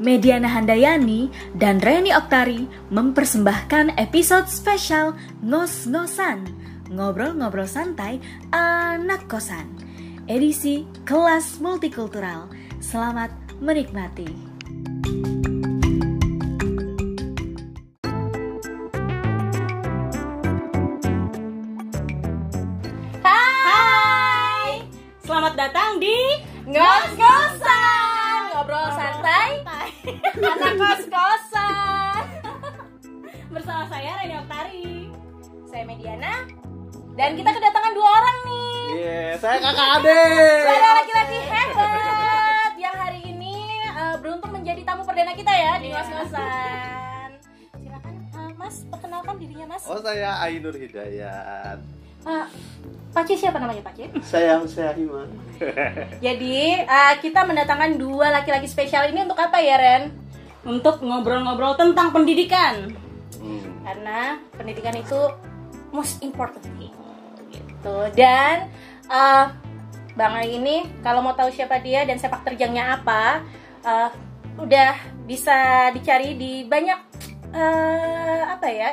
Mediana Handayani dan Reni Oktari mempersembahkan episode spesial Ngos-Ngosan Ngobrol-ngobrol santai anak kosan. Edisi kelas multikultural. Selamat menikmati. Hai! Selamat datang di Ngos-ngosan kos-kosan Bersama saya Reni Oktari Saya Mediana Dan kita kedatangan dua orang nih Iya, saya kakak Ade. Ada laki-laki hebat Yang hari ini eh, beruntung menjadi tamu perdana kita ya Di ngos-ngosan Silakan eh, Mas, perkenalkan dirinya Mas Oh saya Ainur Hidayat. Eh, Pace siapa namanya Pace? Saya saya Iman. Jadi uh, kita mendatangkan dua laki-laki spesial ini untuk apa ya Ren? Untuk ngobrol-ngobrol tentang pendidikan. Hmm. Karena pendidikan itu most important thing. Gitu. Dan uh, Bang Ai ini kalau mau tahu siapa dia dan sepak terjangnya apa, uh, udah bisa dicari di banyak uh, apa ya?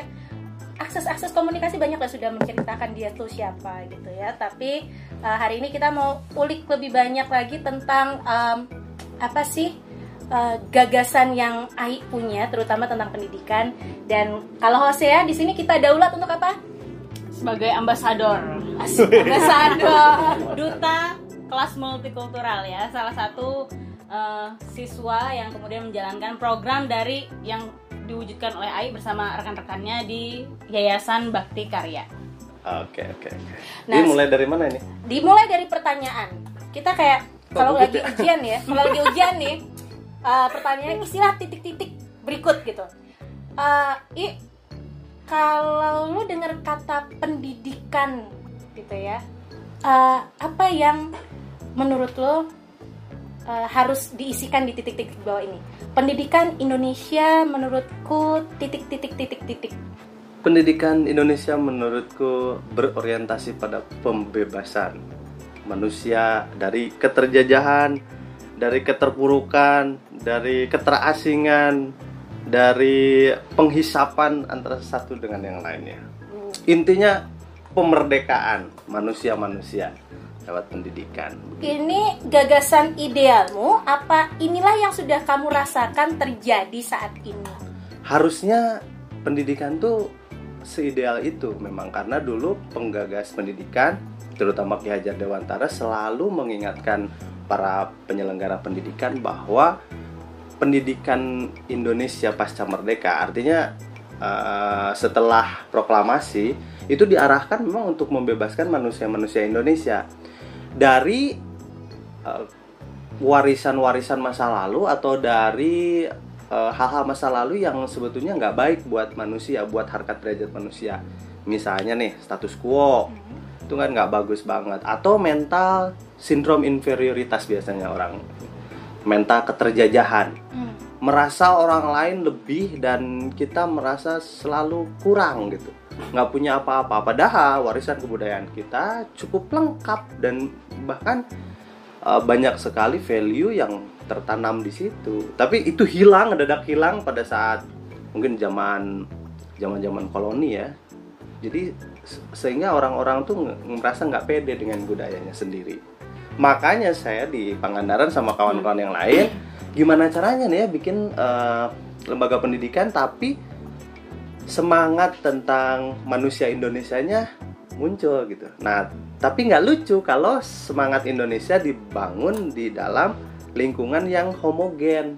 akses-akses komunikasi banyak lah sudah menceritakan dia tuh siapa gitu ya. Tapi uh, hari ini kita mau ulik lebih banyak lagi tentang um, apa sih uh, gagasan yang Ai punya, terutama tentang pendidikan. Dan kalau Hosea di sini kita daulat untuk apa? Sebagai ambasador, ambasador, duta kelas multikultural ya. Salah satu uh, siswa yang kemudian menjalankan program dari yang diwujudkan oleh Ai bersama rekan-rekannya di Yayasan Bakti Karya. Oke oke. Nah, Ini mulai dari mana ini? Dimulai dari pertanyaan. Kita kayak kalau lagi ya? ujian ya, kalau lagi ujian nih, uh, pertanyaan istilah titik-titik berikut gitu. Uh, I, kalau lu dengar kata pendidikan gitu ya, uh, apa yang menurut lo uh, harus diisikan di titik-titik bawah ini? Pendidikan Indonesia menurutku titik-titik-titik-titik. Pendidikan Indonesia menurutku berorientasi pada pembebasan manusia dari keterjajahan, dari keterpurukan, dari keterasingan, dari penghisapan antara satu dengan yang lainnya. Intinya pemerdekaan manusia-manusia lewat pendidikan. Ini gagasan idealmu apa inilah yang sudah kamu rasakan terjadi saat ini? Harusnya pendidikan tuh seideal itu memang karena dulu penggagas pendidikan terutama Ki Hajar Dewantara selalu mengingatkan para penyelenggara pendidikan bahwa pendidikan Indonesia pasca merdeka artinya eh, setelah proklamasi itu diarahkan memang untuk membebaskan manusia-manusia Indonesia dari eh, warisan-warisan masa lalu atau dari eh, hal-hal masa lalu yang sebetulnya nggak baik buat manusia, buat harkat derajat manusia. Misalnya nih status quo itu kan nggak bagus banget. Atau mental sindrom inferioritas biasanya orang, mental keterjajahan, Hmm. merasa orang lain lebih dan kita merasa selalu kurang gitu, nggak punya apa-apa. Padahal warisan kebudayaan kita cukup lengkap dan bahkan uh, banyak sekali value yang tertanam di situ. Tapi itu hilang, mendadak hilang pada saat mungkin zaman zaman zaman koloni ya. Jadi se- sehingga orang-orang tuh merasa nggak pede dengan budayanya sendiri. Makanya saya di Pangandaran sama kawan-kawan yang lain, gimana caranya nih ya bikin uh, lembaga pendidikan tapi semangat tentang manusia Indonesianya muncul gitu. Nah, tapi nggak lucu kalau semangat Indonesia dibangun di dalam lingkungan yang homogen.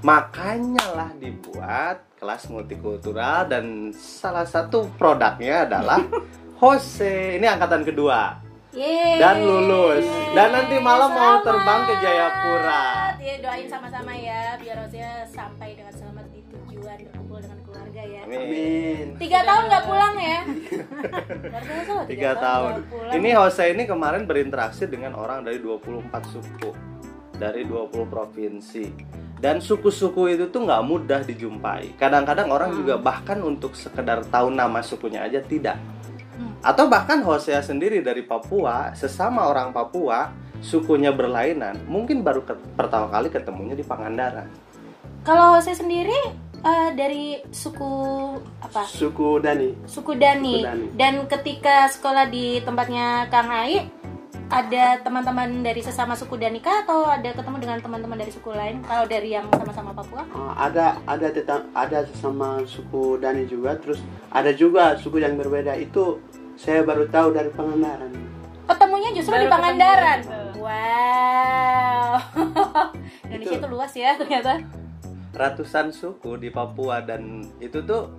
Makanya lah dibuat kelas multikultural dan salah satu produknya adalah Jose. Ini angkatan kedua Yeay. dan lulus. Dan nanti malam mau Selamat. terbang ke Jayapura. Ya doain sama-sama ya biar Rosia sampai dengan selamat di tujuan berkumpul dengan keluarga ya. Amin. Tiga tahun nggak pulang ya? Loh, Tiga tahun. pulang. Ini Jose ini kemarin berinteraksi dengan orang dari 24 suku, dari 20 provinsi. Dan suku-suku itu tuh nggak mudah dijumpai. Kadang-kadang orang juga bahkan untuk sekedar tahu nama sukunya aja tidak. Atau bahkan Hosea sendiri dari Papua, sesama orang Papua, sukunya berlainan, mungkin baru ke- pertama kali ketemunya di Pangandaran. kalau saya sendiri eh, dari suku apa? Suku Dani. Suku Dani. Suku Dani. Dan ketika sekolah di tempatnya Kang Ai, ada teman-teman dari sesama suku Dani kah atau ada ketemu dengan teman-teman dari suku lain? Kalau dari yang sama-sama Papua? Uh, ada ada tetap ada sama suku Dani juga terus ada juga suku yang berbeda itu saya baru tahu dari Pangandaran Ketemunya justru Baru di Pangandaran. ketemu gitu. Wow. Indonesia Itu. itu luas ya ternyata. ratusan suku di Papua dan itu tuh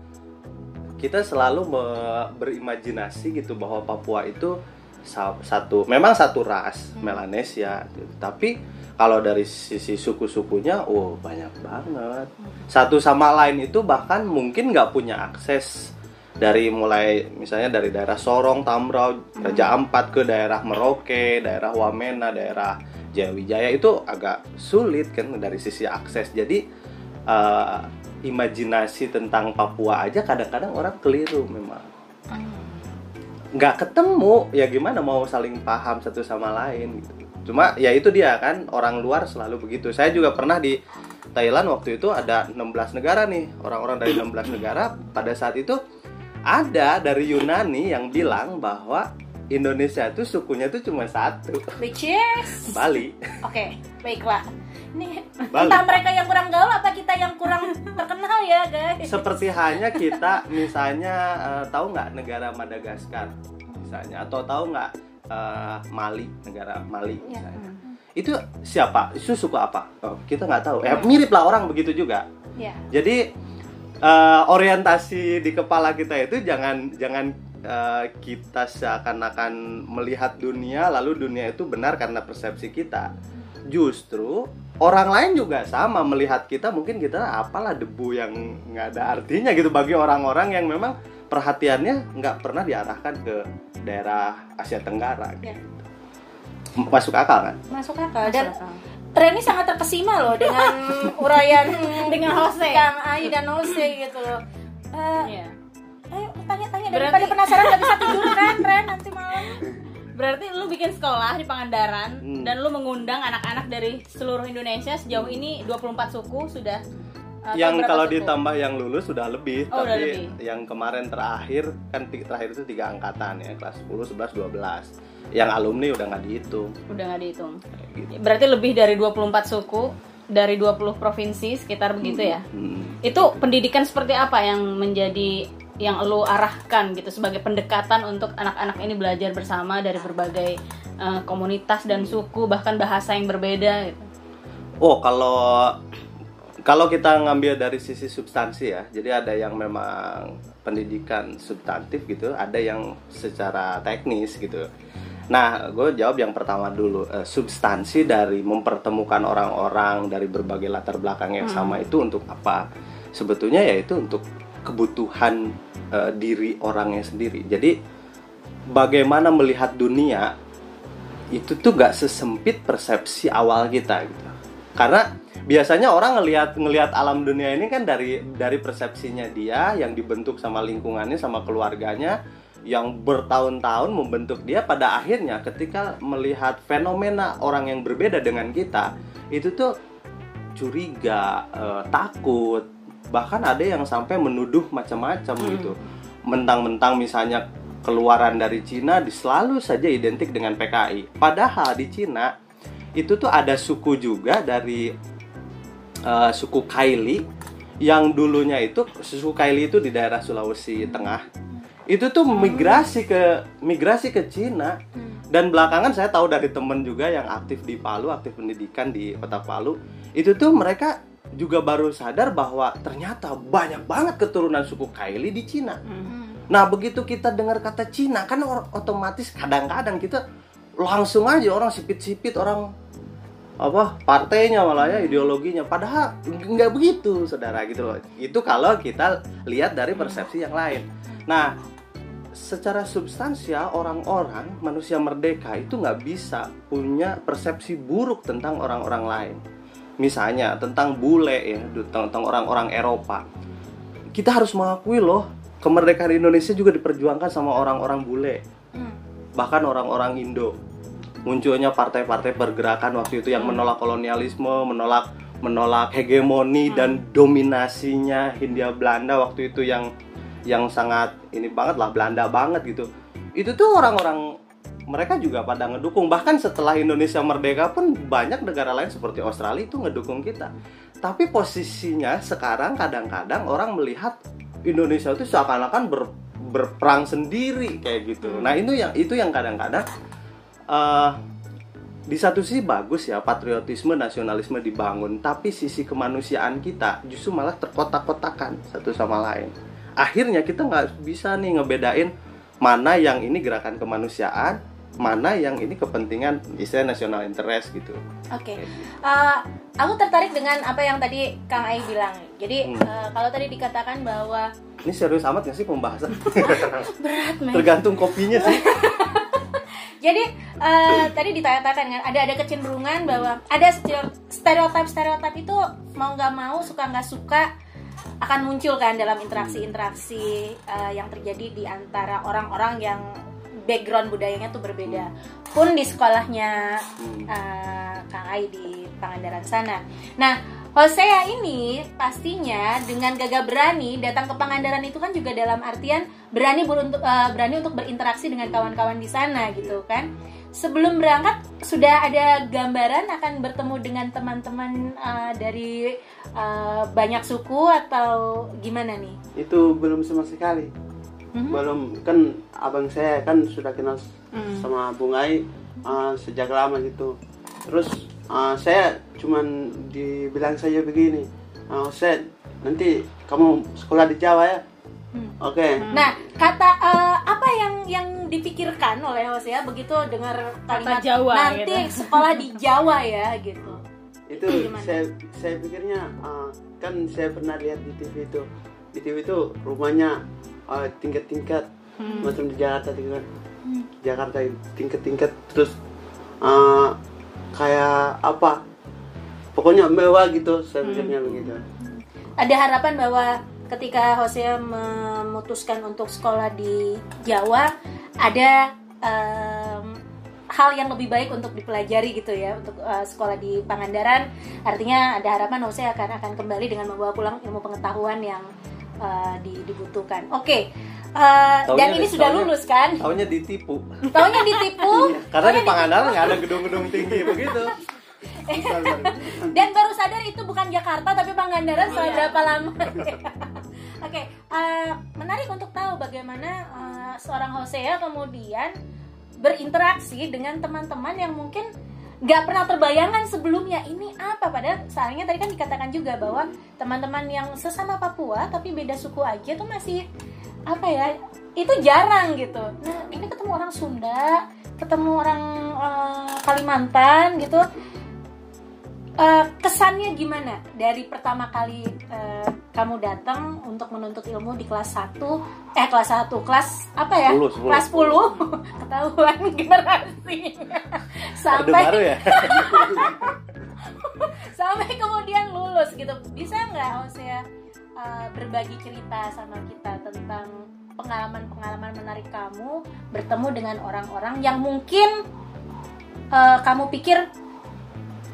kita selalu me- berimajinasi gitu bahwa Papua itu sa- satu memang satu ras Melanesia gitu. tapi kalau dari sisi suku-sukunya oh banyak banget satu sama lain itu bahkan mungkin nggak punya akses dari mulai misalnya dari daerah Sorong, Tamrau, Raja Ampat ke daerah Merauke, daerah Wamena, daerah Jayawijaya itu agak sulit kan dari sisi akses. Jadi eh, imajinasi tentang Papua aja kadang-kadang orang keliru memang. Nggak ketemu ya gimana mau saling paham satu sama lain gitu. Cuma ya itu dia kan orang luar selalu begitu. Saya juga pernah di Thailand waktu itu ada 16 negara nih orang-orang dari 16 negara pada saat itu ada dari Yunani yang bilang bahwa Indonesia itu sukunya itu cuma satu Which is Bali Oke, baiklah. Ini Bali. entah mereka yang kurang gaul apa kita yang kurang terkenal ya, guys. seperti halnya kita misalnya eh, tahu nggak negara Madagaskar misalnya atau tahu nggak eh, Mali negara Mali Ya. misalnya. itu siapa itu suku apa oh, kita nggak tahu eh, mirip lah orang begitu juga Ya. jadi eh, orientasi di kepala kita itu jangan jangan eh, kita seakan-akan melihat dunia lalu dunia itu benar karena persepsi kita justru orang lain juga sama melihat kita mungkin kita apalah debu yang nggak ada artinya gitu bagi orang-orang yang memang perhatiannya nggak pernah diarahkan ke daerah Asia Tenggara Ya. gitu. masuk akal kan Masuk akal dan Reni sangat terkesima loh dengan uraian Dengan Jose. Kang Ai dan Jose gitu loh. Eh, Iya. ayo tanya-tanya Berarti- daripada penasaran gak bisa tidur kan Ren nanti malam. Berarti lu bikin sekolah di Pangandaran Hmm. dan lu mengundang anak-anak dari seluruh Indonesia sejauh ini 24 suku sudah uh, yang kalau suku? ditambah yang lulus sudah lebih Oh, udah tapi lebih. yang kemarin terakhir kan terakhir itu tiga angkatan ya kelas 10 11 12 yang alumni udah nggak dihitung udah nggak dihitung. kayak gitu Berarti lebih dari 24 suku dari 20 provinsi sekitar begitu ya. Hmm. Itu pendidikan seperti apa yang menjadi yang lu arahkan gitu sebagai pendekatan untuk anak-anak ini belajar bersama dari berbagai uh, komunitas dan suku bahkan bahasa yang berbeda gitu. oh kalau kalau kita ngambil dari sisi substansi ya jadi ada yang memang pendidikan substantif gitu ada yang secara teknis gitu Nah, gue jawab yang pertama dulu. Eh, substansi dari mempertemukan orang-orang dari berbagai latar belakang yang sama itu untuk apa? Sebetulnya yaitu untuk kebutuhan eh, diri orangnya sendiri. Jadi, bagaimana melihat dunia itu tuh gak sesempit persepsi awal kita gitu. Karena biasanya orang ngelihat ngelihat alam dunia ini kan dari dari persepsinya dia yang dibentuk sama lingkungannya sama keluarganya yang bertahun-tahun membentuk dia pada akhirnya ketika melihat fenomena orang yang berbeda dengan kita itu tuh curiga, eh, takut, bahkan ada yang sampai menuduh macam-macam gitu. Mentang-mentang misalnya keluaran dari Cina selalu saja identik dengan PKI. Padahal di Cina itu tuh ada suku juga dari eh, suku Kaili yang dulunya itu suku Kaili itu di daerah Sulawesi Tengah. Itu tuh migrasi ke migrasi ke Cina. Dan belakangan saya tahu dari temen juga yang aktif di Palu aktif pendidikan di kota Palu itu tuh mereka juga baru sadar bahwa ternyata banyak banget keturunan suku Kaili di Cina. Nah begitu kita dengar kata Cina kan otomatis kadang-kadang kita langsung aja orang sipit-sipit orang apa? Partainya malah ya ideologinya. Padahal nggak begitu saudara gitu loh. Itu kalau kita lihat dari persepsi yang lain. Nah secara substansial orang-orang manusia merdeka itu nggak bisa punya persepsi buruk tentang orang-orang lain. Misalnya tentang bule ya tentang orang-orang Eropa. Kita harus mengakui loh kemerdekaan Indonesia juga diperjuangkan sama orang-orang bule. Bahkan orang-orang Indo munculnya partai-partai pergerakan waktu itu yang menolak kolonialisme menolak menolak hegemoni dan dominasinya Hindia Belanda waktu itu yang yang sangat ini banget lah Belanda banget gitu. Itu tuh orang-orang mereka juga pada ngedukung. Bahkan setelah Indonesia merdeka pun banyak negara lain seperti Australia itu ngedukung kita. Tapi posisinya sekarang kadang-kadang orang melihat Indonesia itu seakan-akan ber- berperang sendiri kayak gitu. Nah itu yang itu yang kadang-kadang eh, di satu sisi bagus ya patriotisme nasionalisme dibangun tapi sisi kemanusiaan kita justru malah terkotak-kotakan satu sama lain akhirnya kita nggak bisa nih ngebedain mana yang ini gerakan kemanusiaan mana yang ini kepentingan istilah national interest gitu Oke, Eh, aku tertarik dengan apa yang tadi Kang Ai bilang. Jadi Hmm. eh, kalau tadi dikatakan bahwa ini serius amat nggak sih pembahasan berat, men. tergantung kopinya sih Jadi eh, tadi ditayatakan kan ada ada kecenderungan bahwa ada stereotip stereotip itu mau nggak mau suka nggak suka akan muncul kan dalam interaksi-interaksi eh, yang terjadi di antara orang-orang yang background budayanya tuh berbeda. Pun di sekolahnya eh, Kang Ai di Pangandaran sana. Nah, Hosea ini pastinya dengan gagah berani datang ke Pangandaran itu kan juga dalam artian berani beruntuk eh, berani untuk berinteraksi dengan kawan-kawan di sana gitu kan. Sebelum berangkat sudah ada gambaran akan bertemu dengan teman-teman eh, dari eh, banyak suku atau gimana nih? itu belum sama sekali Mhm. belum kan abang saya kan sudah kenal Hmm. sama Bungai uh, sejak lama gitu terus uh, saya cuman dibilang saja begini uh, saya nanti kamu sekolah di Jawa ya Hmm. oke Nah, kata eh, apa yang yang dipikirkan oleh Hosea begitu dengar kalimat Jawa, nanti gitu. sekolah di Jawa ya gitu. itu Gimana? saya saya pikirnya uh, kan saya pernah lihat di TV itu di TV itu rumahnya uh, tingkat-tingkat macam di Jakarta tingkat Jakarta tingkat-tingkat terus uh, kayak apa pokoknya mewah gitu saya pikirnya begitu Ada harapan bahwa ketika Hosea memutuskan untuk sekolah di Jawa ada em, hal yang lebih baik untuk dipelajari gitu ya untuk eh, sekolah di Pangandaran artinya ada harapan Hosea akan akan kembali dengan membawa pulang ilmu pengetahuan yang di- dibutuhkan. Oke. Eh, dan Taunya- ini sudah taunya- lulus kan? taunya ditipu Taunya ditipu. karena di Pangandaran nggak ada gedung-gedung tinggi begitu Dan baru sadar itu bukan Jakarta tapi Pangandaran selama berapa lama? Oke, eh, menarik untuk tahu bagaimana eh, seorang Hosea kemudian berinteraksi dengan teman-teman yang mungkin nggak pernah terbayangkan sebelumnya ini apa padahal soalnya tadi kan dikatakan juga bahwa teman-teman yang sesama Papua tapi beda suku aja tuh masih apa ya itu jarang gitu. Nah ini ketemu orang Sunda ketemu orang eh, Kalimantan gitu. Eh, kesannya gimana? Dari pertama kali eh, kamu datang untuk menuntut ilmu di kelas 1 eh kelas 1 kelas apa ya? 10, 10. kelas 10 ketahuan generasinya Orde sampai baru ya? Sampai kemudian lulus gitu. Bisa nggak Hosea uh, berbagi cerita sama kita tentang pengalaman-pengalaman menarik kamu bertemu dengan orang-orang yang mungkin uh, kamu pikir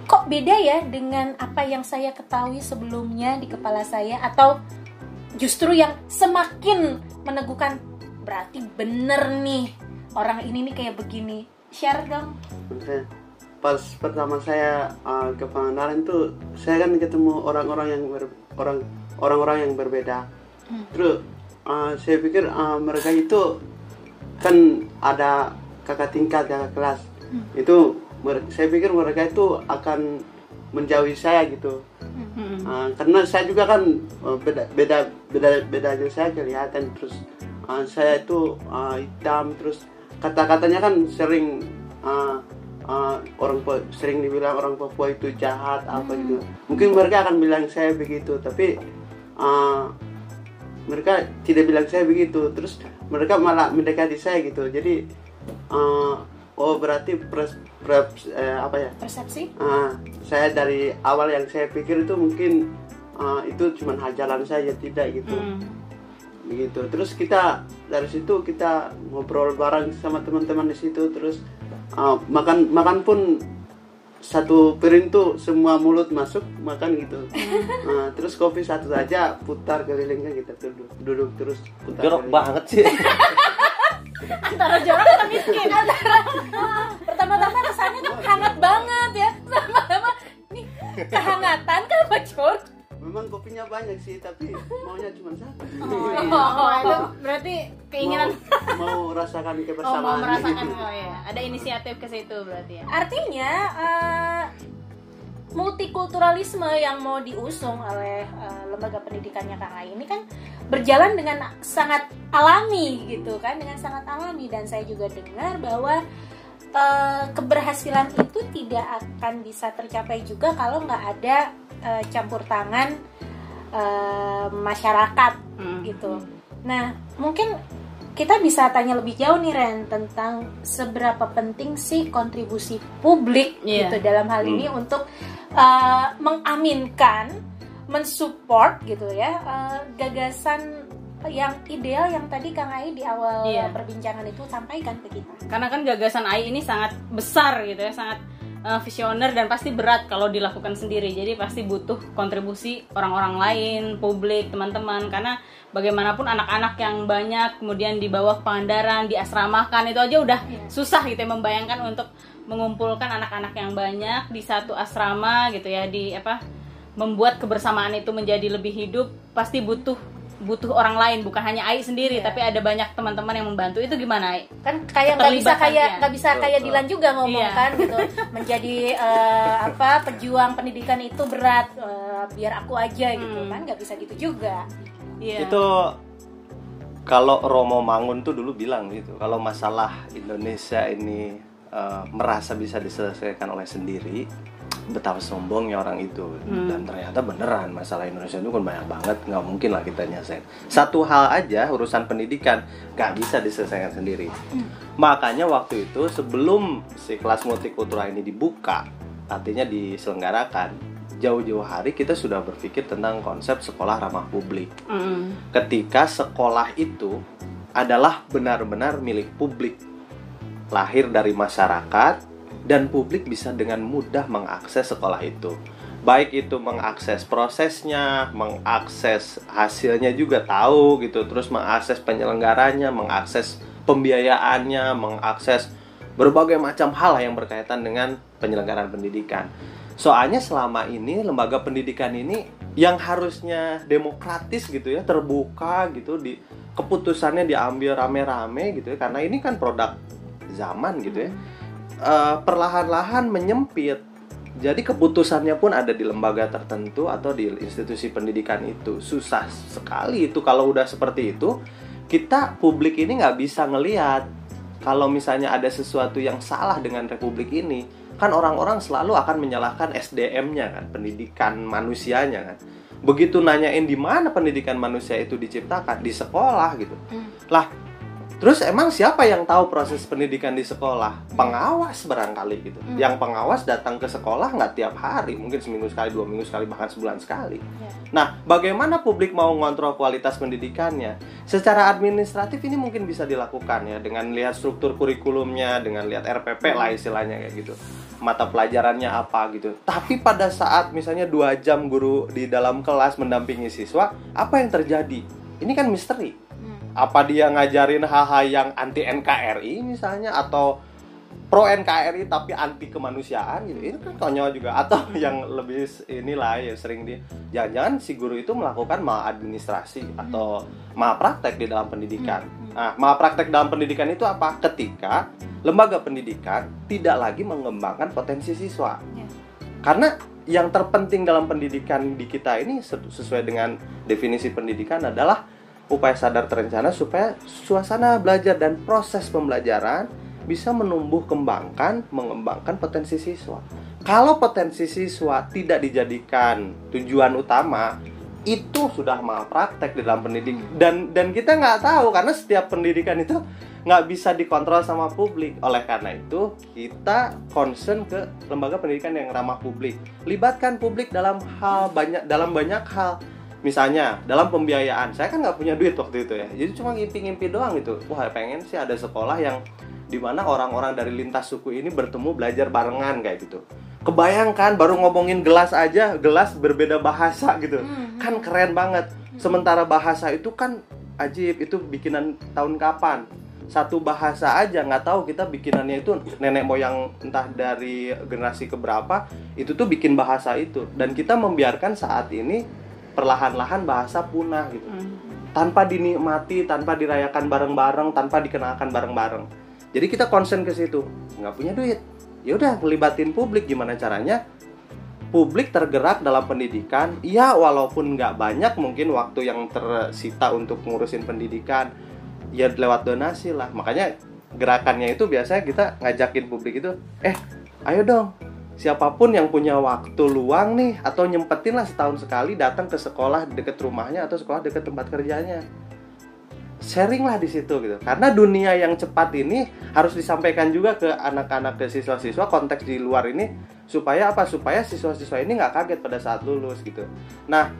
kok beda ya dengan apa yang saya ketahui sebelumnya di kepala saya? Atau justru yang semakin meneguhkan berarti bener nih orang ini nih kayak begini. Share dong. Maksudnya, pas pertama saya uh, ke Pangandaran tuh saya kan ketemu orang-orang yang orang orang-orang yang berbeda. Terus uh, saya pikir uh, mereka itu kan ada kakak tingkat kakak kelas. Itu mer- saya pikir mereka itu akan menjauhi saya gitu. Uh, karena saya juga kan uh, beda beda beda bedanya saya kelihatan. Terus uh, saya itu uh, hitam. Terus kata-katanya kan sering uh, uh, orang sering dibilang orang Papua itu jahat apa gitu. Mungkin mereka akan bilang saya begitu tapi uh, mereka tidak bilang saya begitu. Terus mereka malah mendekati saya gitu. Jadi uh, oh berarti pres, pres- eh, apa ya? Persepsi? Ah, saya dari awal yang saya pikir itu mungkin ah, itu cuma hajalan saja tidak gitu. Begitu. Terus kita dari situ kita ngobrol bareng sama teman-teman di situ. Terus ah, makan makan pun satu piring tuh semua mulut masuk makan gitu. Nah, terus kopi satu saja putar kelilingnya kita duduk duduk terus putar jorok keliling. banget sih. Antara jorok atau miskin? Pertama-tama rasanya tuh hangat banget ya. Pertama-tama nih kehangatan kan apa Cor? Memang kopinya banyak sih tapi maunya cuma satu. Oh, iya. oh, itu berarti keinginan mau, mau rasakan oh kebersamaan. mau merasakan oh ya ada inisiatif ke situ berarti ya. Artinya eh, multikulturalisme yang mau diusung oleh eh, lembaga pendidikannya Kang Ai ini kan berjalan dengan sangat alami gitu kan dengan sangat alami. Dan saya juga dengar bahwa eh, keberhasilan itu tidak akan bisa tercapai juga kalau nggak ada eh, campur tangan eh, masyarakat Hmm. gitu. Nah, mungkin kita bisa tanya lebih jauh nih Ren tentang seberapa penting sih kontribusi publik Iya. gitu dalam hal ini untuk uh, mengaminkan, mensupport gitu ya uh, gagasan yang ideal yang tadi Kang Ai di awal Iya. perbincangan itu sampaikan ke kita. karena kan gagasan AI ini sangat besar gitu ya sangat uh, visioner dan pasti berat kalau dilakukan sendiri jadi pasti butuh kontribusi orang-orang lain publik teman-teman karena bagaimanapun anak-anak yang banyak kemudian di bawah pangandaran diasramakan itu aja udah Iya. susah gitu ya membayangkan untuk mengumpulkan anak-anak yang banyak di satu asrama gitu ya di apa membuat kebersamaan itu menjadi lebih hidup pasti butuh butuh orang lain bukan hanya Ai sendiri Iya. tapi ada banyak teman-teman yang membantu itu gimana Ai? kan kayak nggak bisa kayak Keterlibatannya. nggak bisa kayak Betul. Dilan juga ngomong Iya. kan gitu menjadi eh, apa pejuang pendidikan itu berat eh, biar aku aja gitu Hmm. kan nggak bisa gitu juga Iya. itu kalau Romo Mangun tuh dulu bilang gitu kalau masalah Indonesia ini eh, merasa bisa diselesaikan oleh sendiri betapa sombongnya orang itu. Hmm. dan ternyata beneran masalah Indonesia itu kan banyak banget nggak mungkin lah kita nyelesain. Satu hal aja urusan pendidikan nggak bisa diselesaikan sendiri. Makanya waktu itu sebelum si kelas multikultural ini dibuka artinya diselenggarakan jauh-jauh hari kita sudah berpikir tentang konsep sekolah ramah publik. Mm. ketika sekolah itu adalah benar-benar milik publik. Lahir dari masyarakat dan publik bisa dengan mudah mengakses sekolah itu. Baik itu mengakses prosesnya mengakses hasilnya juga tahu gitu. Terus mengakses penyelenggaranya mengakses pembiayaannya mengakses berbagai macam hal yang berkaitan dengan penyelenggaraan pendidikan. Soalnya selama ini lembaga pendidikan ini yang harusnya demokratis gitu ya terbuka gitu di keputusannya diambil rame-rame gitu ya karena ini kan produk zaman gitu ya Eh, perlahan-lahan menyempit. Jadi keputusannya pun ada di lembaga tertentu atau di institusi pendidikan itu. Susah sekali itu kalau udah seperti itu. Kita publik ini nggak bisa ngelihat kalau misalnya ada sesuatu yang salah dengan republik ini. Kan orang-orang selalu akan menyalahkan SDM-nya kan pendidikan manusianya kan. Begitu nanyain di mana pendidikan manusia itu diciptakan? Di sekolah gitu. Lah terus emang siapa yang tahu proses pendidikan di sekolah? Pengawas barangkali gitu. Hmm. yang pengawas datang ke sekolah nggak tiap hari mungkin seminggu sekali dua minggu sekali bahkan sebulan sekali. Ya. nah bagaimana publik mau ngontrol kualitas pendidikannya? Secara administratif ini mungkin bisa dilakukan ya dengan lihat struktur kurikulumnya dengan lihat RPP lah istilahnya kayak gitu. Mata pelajarannya apa gitu. Tapi pada saat misalnya dua jam guru di dalam kelas mendampingi siswa apa yang terjadi? Ini kan misteri. Hmm. Apa dia ngajarin hal-hal yang anti NKRI misalnya atau pro NKRI tapi anti kemanusiaan gitu. Ini kan konyol juga. Atau yang lebih inilah ya sering dia jangan-jangan si guru itu melakukan maladministrasi atau malpraktek di dalam pendidikan. Nah malpraktek dalam pendidikan itu apa? Ketika lembaga pendidikan tidak lagi mengembangkan potensi siswa. Ya. karena yang terpenting dalam pendidikan di kita ini se- sesuai dengan definisi pendidikan adalah upaya sadar terencana supaya suasana belajar dan proses pembelajaran bisa menumbuh kembangkan, mengembangkan potensi siswa. Kalau potensi siswa tidak dijadikan tujuan utama, itu sudah malpraktek di dalam pendidikan dan dan kita nggak tahu karena setiap pendidikan itu nggak bisa dikontrol sama publik. Oleh karena itu kita concern ke lembaga pendidikan yang ramah publik. Libatkan publik dalam hal banyak dalam banyak hal misalnya dalam pembiayaan saya kan nggak punya duit waktu itu ya. Jadi cuma ngimpi-ngimpi doang gitu. Wah pengen sih ada sekolah yang di mana orang-orang dari lintas suku ini bertemu belajar barengan kayak gitu. Kebayangkan baru ngomongin gelas aja gelas berbeda bahasa gitu. Hmm. kan keren banget. Sementara bahasa itu kan ajib itu bikinan tahun kapan. Satu bahasa aja nggak tahu kita bikinannya itu nenek moyang entah dari generasi keberapa itu tuh bikin bahasa itu. Dan kita membiarkan saat ini perlahan-lahan bahasa punah gitu. Hmm. tanpa dinikmati tanpa dirayakan bareng-bareng tanpa dikenalkan bareng-bareng. Jadi kita konsen ke situ. Nggak punya duit. Ya udah ngelibatin publik. Gimana caranya? Publik tergerak dalam pendidikan. Ya walaupun nggak banyak mungkin waktu yang tersita untuk ngurusin pendidikan ya lewat donasi lah. Makanya gerakannya itu biasanya kita ngajakin publik itu eh ayo dong siapa pun yang punya waktu luang nih atau nyempetin lah setahun sekali datang ke sekolah deket rumahnya atau sekolah deket tempat kerjanya. Sharing lah di situ gitu. Karena dunia yang cepat ini harus disampaikan juga ke anak-anak ke siswa-siswa konteks di luar ini supaya apa? Supaya siswa-siswa ini nggak kaget pada saat lulus gitu. Nah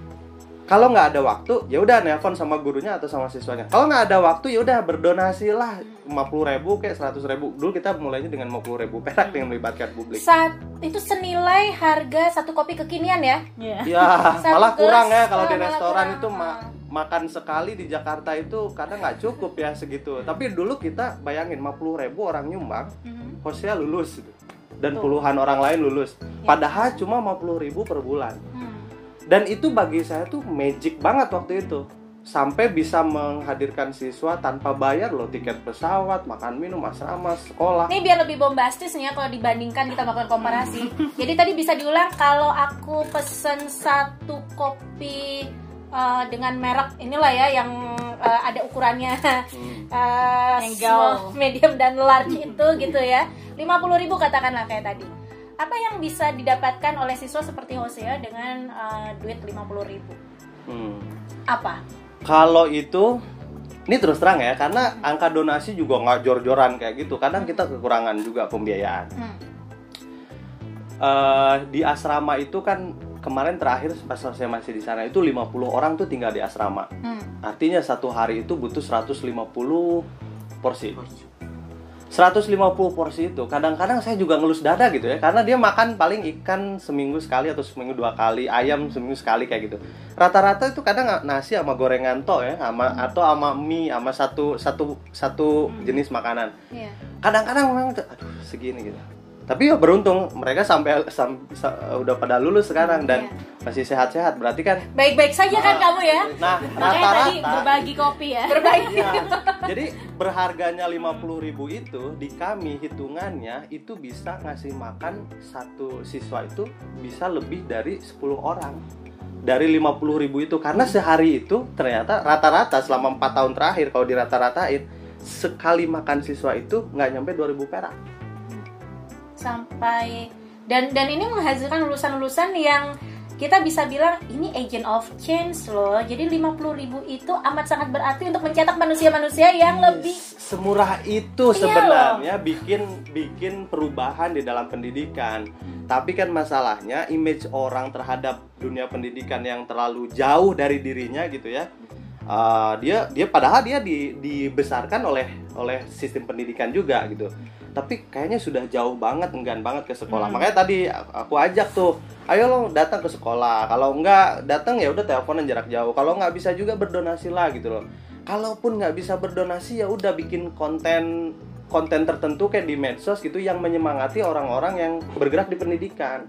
kalau nggak ada waktu ya udah nelpon sama gurunya atau sama siswanya. Kalau nggak ada waktu ya udah berdonasi lah 50 ribu kayak 100 ribu dulu kita mulainya dengan 50 ribu perak dengan melibatkan publik Saat itu senilai harga satu kopi kekinian ya. Iya. ya Satu malah gelas, kurang ya kalau oh, di restoran kurang. itu ma- makan sekali di Jakarta itu kadang nggak cukup ya segitu tapi dulu kita bayangin 50 ribu orang nyumbang Mhm. hostnya lulus gitu. dan Betul. puluhan orang lain lulus padahal cuma 50 ribu per bulan Hmm. dan itu bagi saya tuh magic banget waktu itu sampai bisa menghadirkan siswa tanpa bayar loh tiket pesawat makan minum asrama sekolah Ini biar lebih bombastis nih ya kalau dibandingkan kita melakukan komparasi. Jadi tadi bisa diulang kalau aku pesen satu kopi eh, dengan merek inilah ya yang eh, ada ukurannya Hmm. eh, Yang small, medium dan large itu gitu ya. 50.000 ribu katakanlah kayak tadi. Apa yang bisa didapatkan oleh siswa seperti Hosea dengan eh, duit 50.000 ribu? Hmm. Apa? Kalau itu ini terus terang ya karena angka donasi juga nggak jor-joran kayak gitu. Kadang kita kekurangan juga pembiayaan. Hmm. Eh, di asrama itu kan kemarin terakhir pas saya masih di sana itu 50 orang tuh tinggal di asrama. Hmm. artinya satu hari itu butuh 150 porsi 150 porsi itu kadang-kadang saya juga ngelus dada gitu ya karena dia makan paling ikan seminggu sekali atau seminggu dua kali ayam seminggu sekali kayak gitu. Rata-rata itu kadang nasi sama gorengan toh ya sama atau sama mie sama satu satu satu jenis makanan. Iya. kadang-kadang memang tuh, aduh segini gitu tapi ya beruntung mereka sampai sam- sa- udah pada lulus sekarang dan masih sehat-sehat berarti kan Baik-baik saja kan kamu ya? nah Makanya tadi rata-rata berbagi kopi ya. Berbagi. Iya. Jadi berharganya 50.000 itu di kami hitungannya itu bisa ngasih makan satu siswa itu bisa lebih dari 10 orang. Dari 50.000 itu karena sehari itu ternyata rata-rata selama 4 tahun terakhir kalau dirata-ratain sekali makan siswa itu nggak nyampe 2000 perak. Sampai dan dan ini menghasilkan lulusan-lulusan yang kita bisa bilang ini agent of change loh. Jadi 50.000 itu amat sangat berarti untuk mencetak manusia-manusia yang lebih semurah itu Iya sebenarnya bikin bikin perubahan di dalam pendidikan. Tapi kan masalahnya image orang terhadap dunia pendidikan yang terlalu jauh dari dirinya gitu ya. Uh, dia dia padahal dia di, dibesarkan oleh oleh sistem pendidikan juga gitu. Tapi kayaknya sudah jauh banget enggan banget ke sekolah. Makanya tadi aku ajak tuh, ayo lo datang ke sekolah. Kalau enggak datang ya udah teleponan jarak jauh. Kalau nggak bisa juga berdonasi lah gitu loh. Kalaupun nggak bisa berdonasi ya udah bikin konten konten tertentu kayak di medsos gitu yang menyemangati orang-orang yang bergerak di pendidikan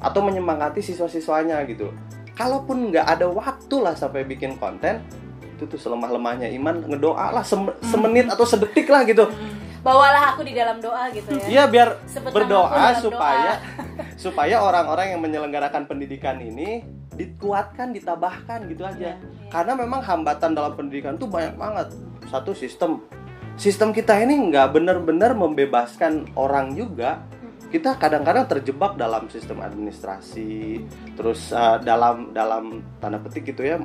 atau menyemangati siswa-siswanya gitu. Kalaupun nggak ada waktu lah sampai bikin konten itu tuh selemah-lemahnya iman ngedoa lah sem- semenit atau sedetik lah gitu bawalah aku di dalam doa gitu ya. Iya biar berdoa namaku dalam supaya supaya orang-orang yang menyelenggarakan pendidikan ini dikuatkan, ditabahkan gitu aja. Karena memang hambatan dalam pendidikan tuh banyak banget. Satu sistem sistem kita ini nggak benar-benar membebaskan orang juga. Kita kadang-kadang terjebak dalam sistem administrasi, terus uh, dalam dalam tanda petik gitu ya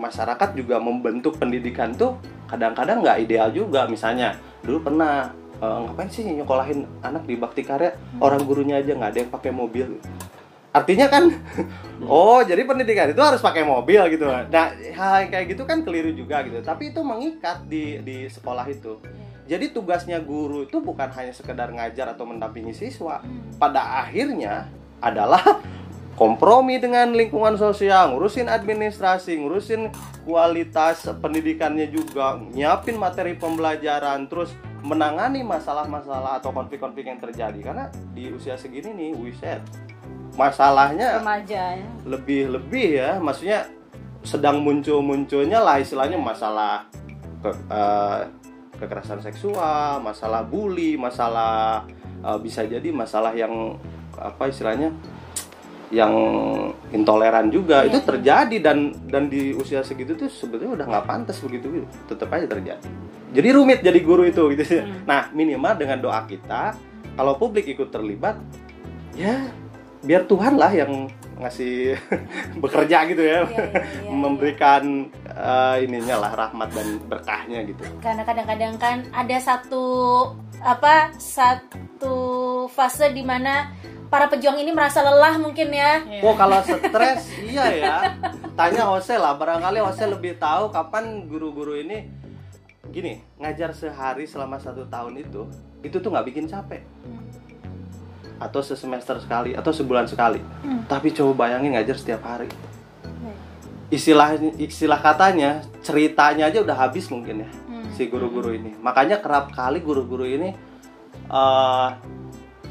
masyarakat juga membentuk pendidikan tuh kadang-kadang nggak ideal juga. Misalnya dulu pernah eh, ngapain sih nyokolahin anak di bakti karya? Orang gurunya aja nggak ada yang pakai mobil. Artinya kan oh jadi pendidikan itu harus pakai mobil gitu. Nah hal yang kayak gitu kan keliru juga gitu. Tapi itu mengikat di di sekolah itu. Jadi tugasnya guru itu bukan hanya sekedar ngajar atau mendampingi siswa. Pada akhirnya adalah kompromi dengan lingkungan sosial, ngurusin administrasi, ngurusin kualitas pendidikannya juga, nyiapin materi pembelajaran, terus menangani masalah-masalah atau konflik-konflik yang terjadi. Karena di usia segini nih, wiset, masalahnya remaja ya. lebih-lebih ya, maksudnya sedang muncul-munculnya lah istilahnya masalah ke- eh, kekerasan seksual, masalah bully, masalah eh, bisa jadi masalah yang apa istilahnya yang intoleran juga itu terjadi dan dan di usia segitu tuh sebetulnya udah nggak pantas begitu gitu. Tetap aja terjadi. Jadi rumit jadi guru itu gitu. Ya. nah minimal dengan doa kita kalau publik ikut terlibat ya biar Tuhan lah yang ngasih bekerja gitu ya. Iya, iya, iya, memberikan eh, ininya lah rahmat dan berkahnya gitu. Karena kadang-kadang kan ada satu apa satu fase di mana para pejuang ini merasa lelah mungkin ya. Iya. Oh kalau stres iya ya. Tanya Jose lah, barangkali Jose lebih tahu kapan guru-guru ini gini ngajar sehari selama satu tahun itu itu tuh nggak bikin capek. Atau sesemester sekali atau sebulan sekali. Tapi coba bayangin ngajar setiap hari. Istilah istilah katanya ceritanya aja udah habis mungkin ya si guru-guru ini. Makanya kerap kali guru-guru ini eh,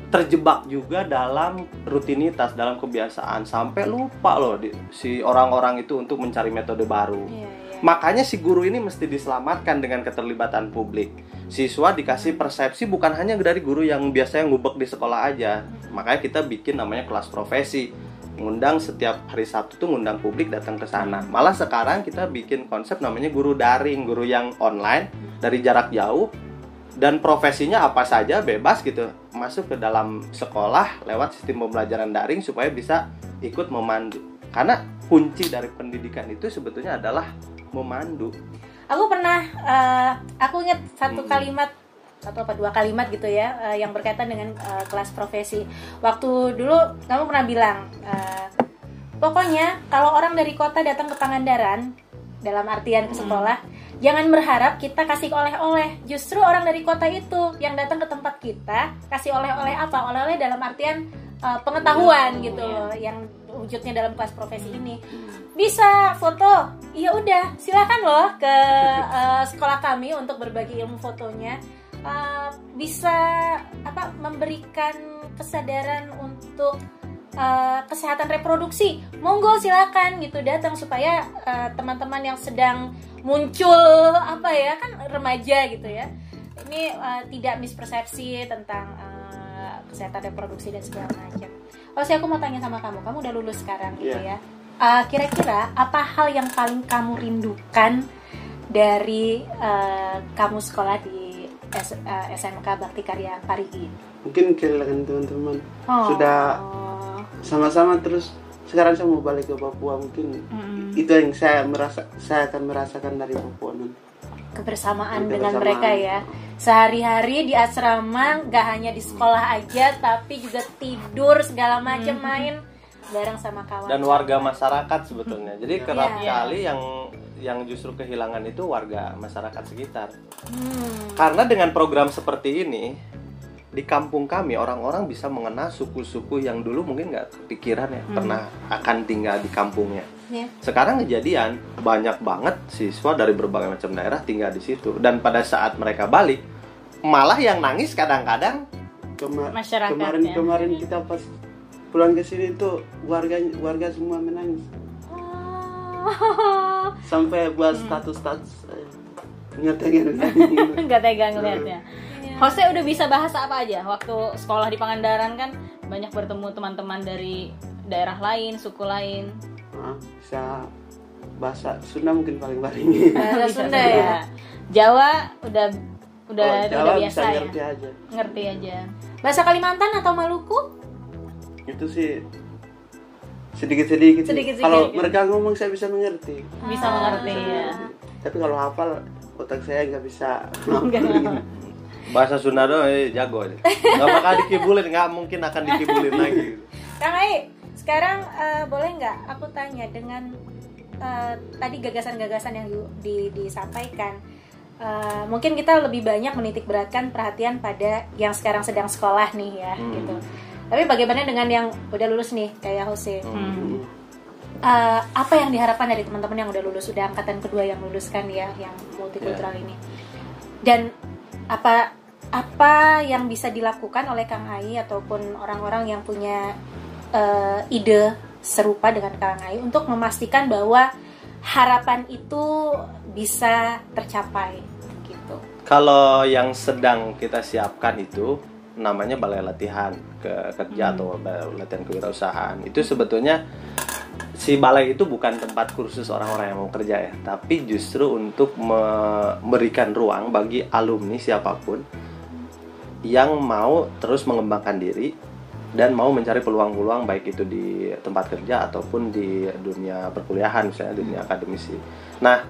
terjebak juga dalam rutinitas dalam kebiasaan. Sampai lupa loh di- si orang-orang itu untuk mencari metode baru. Iya, iya. makanya si guru ini mesti diselamatkan dengan keterlibatan publik. Siswa dikasih persepsi bukan hanya dari guru yang biasanya ngubek di sekolah aja. Makanya kita bikin namanya kelas profesi. Ngundang setiap hari Sabtu tuh ngundang publik datang ke sana. Malah sekarang kita bikin konsep namanya guru daring guru yang online dari jarak jauh dan profesinya apa saja bebas gitu. Masuk ke dalam sekolah lewat sistem pembelajaran daring supaya bisa ikut memandu. Karena kunci dari pendidikan itu sebetulnya adalah memandu. Aku pernah eh, aku ingat satu Hmm. kalimat satu apa dua kalimat gitu ya eh, yang berkaitan dengan eh, kelas profesi. Waktu dulu kamu pernah bilang eh, pokoknya kalau orang dari kota datang ke Pangandaran dalam artian ke sekolah jangan berharap kita kasih oleh-oleh. Justru orang dari kota itu yang datang ke tempat kita kasih oleh-oleh apa? Oleh-oleh dalam artian eh, pengetahuan gitu loh yang wujudnya dalam kelas profesi ini. Bisa foto? Iya udah silakan loh ke eh, sekolah kami untuk berbagi ilmu fotonya. Eh, bisa apa memberikan kesadaran untuk eh, kesehatan reproduksi monggo silakan gitu datang supaya eh, teman-teman yang sedang muncul apa ya kan remaja gitu ya ini eh, tidak mispersepsi tentang eh, kesehatan reproduksi dan segala macam. Oh, sih aku mau tanya sama kamu, kamu udah lulus sekarang gitu Iya. ya. Kira-kira apa hal yang paling kamu rindukan dari eh, kamu sekolah di S- eh, SMK Bakti Karya Parigi? Mungkin kehilangan teman-teman Oh. sudah sama-sama terus sekarang saya mau balik ke Papua mungkin itu yang saya merasa saya akan merasakan dari Papua nanti. kebersamaan Kebersamaan. dengan mereka ya. Sehari-hari di asrama nggak hanya di sekolah aja, tapi juga tidur segala macam main bareng sama kawan. dan warga masyarakat sebetulnya jadi kerap Iya. kali yang yang justru kehilangan itu warga masyarakat sekitar Hmm. karena dengan program seperti ini di kampung kami orang-orang bisa mengenal suku-suku yang dulu mungkin nggak kepikiran ya pernah akan tinggal di kampungnya. Ya. sekarang kejadian banyak banget siswa dari berbagai macam daerah tinggal di situ. Dan pada saat mereka balik malah yang nangis kadang-kadang Kema- Masyarakat, kemarin ya. kemarin kita pas pulang ke sini tuh warga warga semua menangis. Oh. sampai buat status status eh, ngetengin nggak tega ngeliatnya Jose udah bisa bahasa apa aja? Waktu sekolah di Pangandaran kan banyak bertemu teman-teman dari daerah lain suku lain. Ah, bisa bahasa Sunda mungkin paling paling Bahasa Sunda ya. Jawa udah udah Oh, udah Jawa biasa bisa ya? ngerti aja. Ngerti aja. Bahasa Kalimantan atau Maluku? itu sih sedikit sedikit Sedikit-sedikit. kalau mereka ngomong saya bisa mengerti. Bisa mengerti ya. Tapi kalau hafal otak saya nggak bisa bahasa Sunda doang eh, jago aja nggak bakal dikibulin nggak mungkin akan dikibulin lagi Kang Ai, sekarang eh, boleh nggak aku tanya dengan eh, tadi gagasan-gagasan yang di- disampaikan, eh, mungkin kita lebih banyak menitik beratkan perhatian pada yang sekarang sedang sekolah nih ya, Hmm. gitu. Tapi bagaimana dengan yang udah lulus nih kayak Jose? Hmm. Eh, apa yang diharapkan dari teman-teman yang udah lulus, udah angkatan kedua yang lulus kan ya, yang multikultural ini? Dan apa apa yang bisa dilakukan oleh Kang Ai ataupun orang-orang yang punya eh, ide serupa dengan Kang Ai untuk memastikan bahwa harapan itu bisa tercapai gitu. Kalau yang sedang kita siapkan itu namanya balai latihan ke kerja atau balai latihan kewirausahaan. Itu sebetulnya si balai itu bukan tempat kursus orang-orang yang mau kerja ya, tapi justru untuk memberikan ruang bagi alumni siapa pun yang mau terus mengembangkan diri dan mau mencari peluang-peluang baik itu di tempat kerja ataupun di dunia perkuliahan misalnya dunia akademisi. Nah,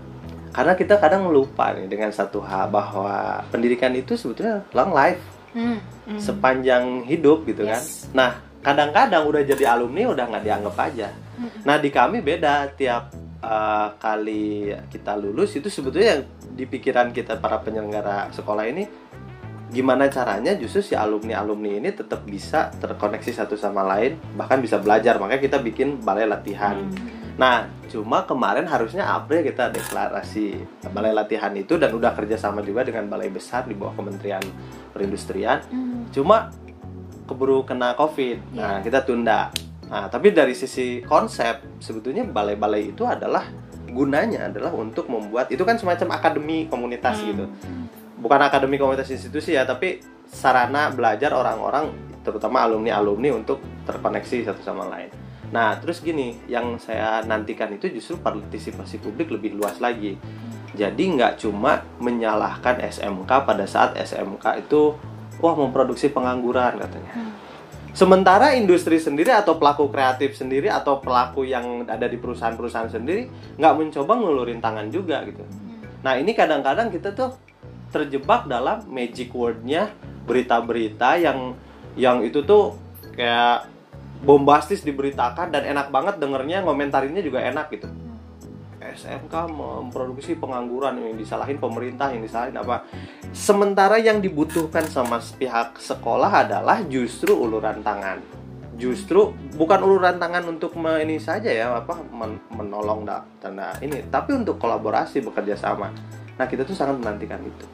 karena kita kadang lupa nih dengan satu hal bahwa pendidikan itu sebetulnya long life Hmm. sepanjang hidup gitu kan. Yes. Nah, kadang-kadang udah jadi alumni udah nggak dianggap aja. Nah, di kami beda tiap uh, kali kita lulus itu sebetulnya yang di pikiran kita para penyelenggara sekolah ini gimana caranya justru si alumni-alumni ini tetap bisa terkoneksi satu sama lain bahkan bisa belajar makanya kita bikin balai latihan. Nah, cuma kemarin harusnya April kita deklarasi balai latihan itu dan udah kerjasama juga dengan balai besar di bawah Kementerian Perindustrian. Hmm. Cuma keburu kena COVID, nah kita tunda. Nah, tapi dari sisi konsep sebetulnya balai-balai itu adalah gunanya adalah untuk membuat itu kan semacam akademi komunitas gitu. Bukan akademi komunitas institusi ya, tapi sarana belajar orang-orang terutama alumni-alumni untuk terkoneksi satu sama lain. Nah, terus gini, yang saya nantikan itu justru partisipasi publik lebih luas lagi. Jadi nggak cuma menyalahkan SMK pada saat SMK itu wah memproduksi pengangguran katanya. Sementara industri sendiri atau pelaku kreatif sendiri atau pelaku yang ada di perusahaan-perusahaan sendiri nggak mencoba ngulurin tangan juga gitu. Nah ini kadang-kadang kita tuh terjebak dalam magic wordnya berita-berita yang yang itu tuh kayak bombastis diberitakan dan enak banget dengernya ngomentarinnya juga enak gitu. SMK memproduksi pengangguran yang disalahin pemerintah yang disalahin apa. Sementara yang dibutuhkan sama pihak sekolah adalah justru uluran tangan. Justru bukan uluran tangan untuk ini saja ya apa men- menolong da- tanda ini tapi untuk kolaborasi bekerja sama. Nah kita tuh sangat menantikan itu.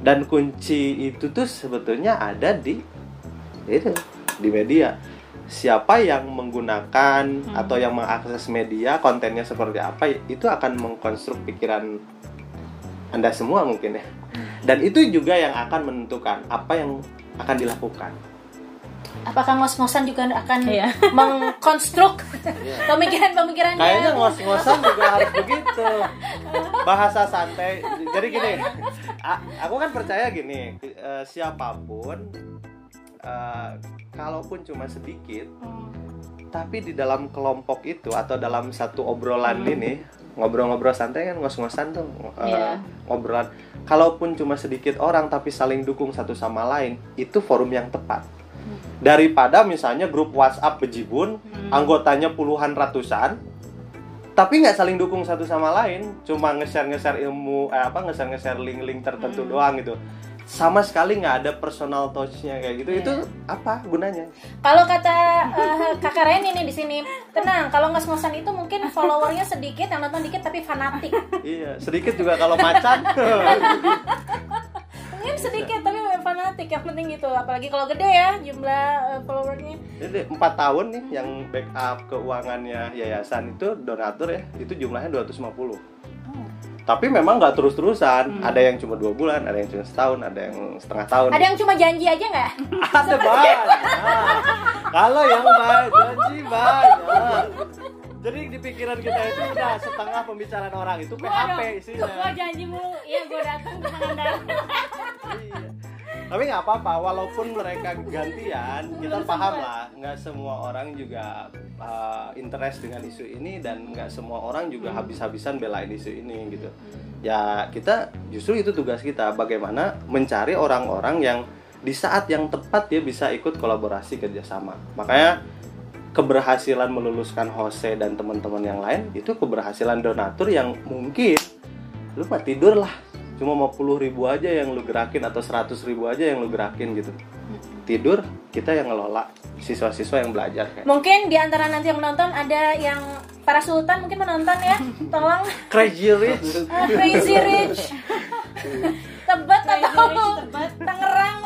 Dan kunci itu tuh sebetulnya ada di itu di media siapa yang menggunakan atau yang mengakses media kontennya seperti apa itu akan mengkonstruk pikiran anda semua mungkin ya. Dan itu juga yang akan menentukan apa yang akan dilakukan. Apakah ngos-ngosan juga akan Iya. mengkonstruk pemikiran-pemikirannya? kayaknya ngos-ngosan juga harus begitu. Bahasa santai. Jadi gini aku kan percaya gini eh, siapa pun eh, kalaupun cuma sedikit tapi di dalam kelompok itu atau dalam satu obrolan ini ngobrol-ngobrol santai kan ngos-ngosan tuh eh, Iya. ngobrolan. Kalaupun cuma sedikit orang tapi saling dukung satu sama lain itu forum yang tepat. Daripada misalnya grup WhatsApp bejibun anggotanya puluhan ratusan tapi nggak saling dukung satu sama lain cuma nge-share nge-share ilmu eh, apa nge-share nge-share link-link tertentu doang gitu sama sekali nggak ada personal touch-nya kayak gitu itu apa gunanya Kalau kata eh, kakak Reni nih di sini, tenang. Kalau ngos-ngosan itu mungkin followernya sedikit, yang nonton dikit tapi fanatik. iya sedikit juga kalau macan Mungkin sedikit tapi fanatik. Yang penting gitu. Apalagi kalau gede ya jumlah eh, followernya. Jadi empat tahun nih yang backup keuangannya yayasan itu donatur ya itu jumlahnya 250. Tapi memang nggak terus-terusan. Ada yang cuma dua bulan, ada yang cuma setahun, ada yang setengah tahun. Ada yang cuma janji aja nggak? Ada banyak. Kalau yang banyak janji banyak. Jadi di pikiran kita itu udah setengah pembicaraan orang itu PHP isinya. Gua janji mulu, iya gue datang ke. Iya. Tapi nggak apa-apa, walaupun mereka gantian, kita paham lah, nggak semua orang juga uh, interest dengan isu ini dan nggak semua orang juga habis-habisan belain isu ini gitu. Ya kita justru itu tugas kita, bagaimana mencari orang-orang yang di saat yang tepat dia bisa ikut kolaborasi kerjasama. Makanya keberhasilan meluluskan Jose dan teman-teman yang lain itu keberhasilan donatur yang mungkin lu mah tidur lah cuma mau puluh ribu aja yang lu gerakin atau seratus ribu aja yang lu gerakin gitu tidur kita yang ngelola siswa-siswa yang belajar kayak Mungkin di antara nanti yang menonton ada yang para sultan mungkin menonton ya. Tolong Crazy Rich uh, Crazy Rich. Tebet atau Rich Tebet. Tangerang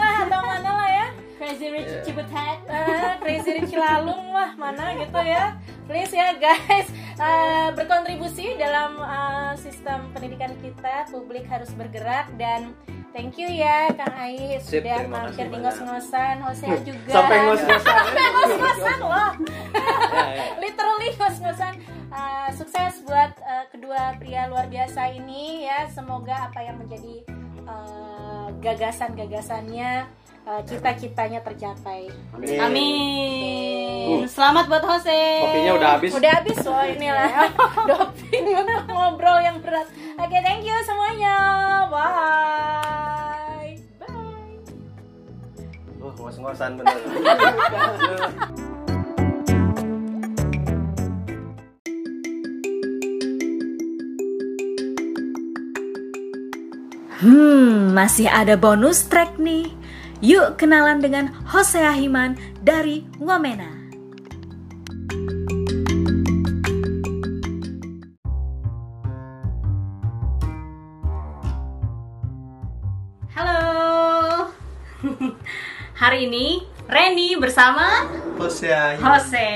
Crazy Rich Cibutet. Ah, Crazy Rich Cilalung lah mana gitu ya. Please ya guys uh, berkontribusi dalam uh, sistem pendidikan kita. Publik harus bergerak dan thank you ya Kang Sip, sudah mampir di ngos-ngosan. Hosea juga. Sampai ngos-ngosan. Sampai ngos-ngosan loh. Ya, ya. Literally ngos-ngosan. Uh, sukses buat uh, kedua pria luar biasa ini ya. Semoga apa yang menjadi uh, gagasan-gagasannya, uh, cita-citanya tercapai. Amin. Amin. Selamat buat Jose. Kopinya udah habis. Udah habis loh inilah doping untuk ngobrol yang berat. Oke, thank you semuanya. Bye. Bye. Wah, ngos-ngosan bener. Hmm, masih ada bonus track nih. Yuk kenalan dengan Hosea Himan dari Wamena. Halo. Hari ini Reni bersama Hosea Jose.